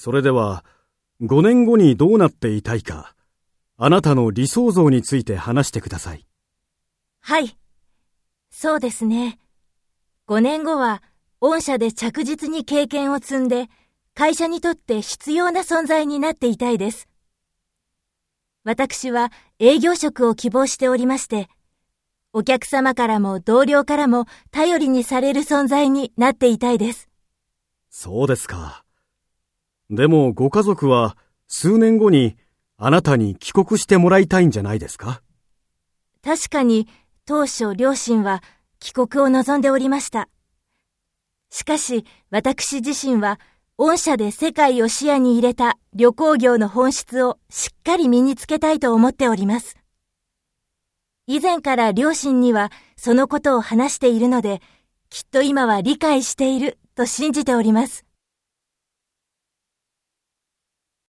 それでは、5年後にどうなっていたいか、あなたの理想像について話してください。はい。そうですね。5年後は、御社で着実に経験を積んで、会社にとって必要な存在になっていたいです。私は営業職を希望しておりまして、お客様からも同僚からも頼りにされる存在になっていたいです。そうですか。でもご家族は数年後にあなたに帰国してもらいたいんじゃないですか？確かに当初両親は帰国を望んでおりました。しかし私自身は御社で世界を視野に入れた旅行業の本質をしっかり身につけたいと思っております。以前から両親にはそのことを話しているので、きっと今は理解していると信じております。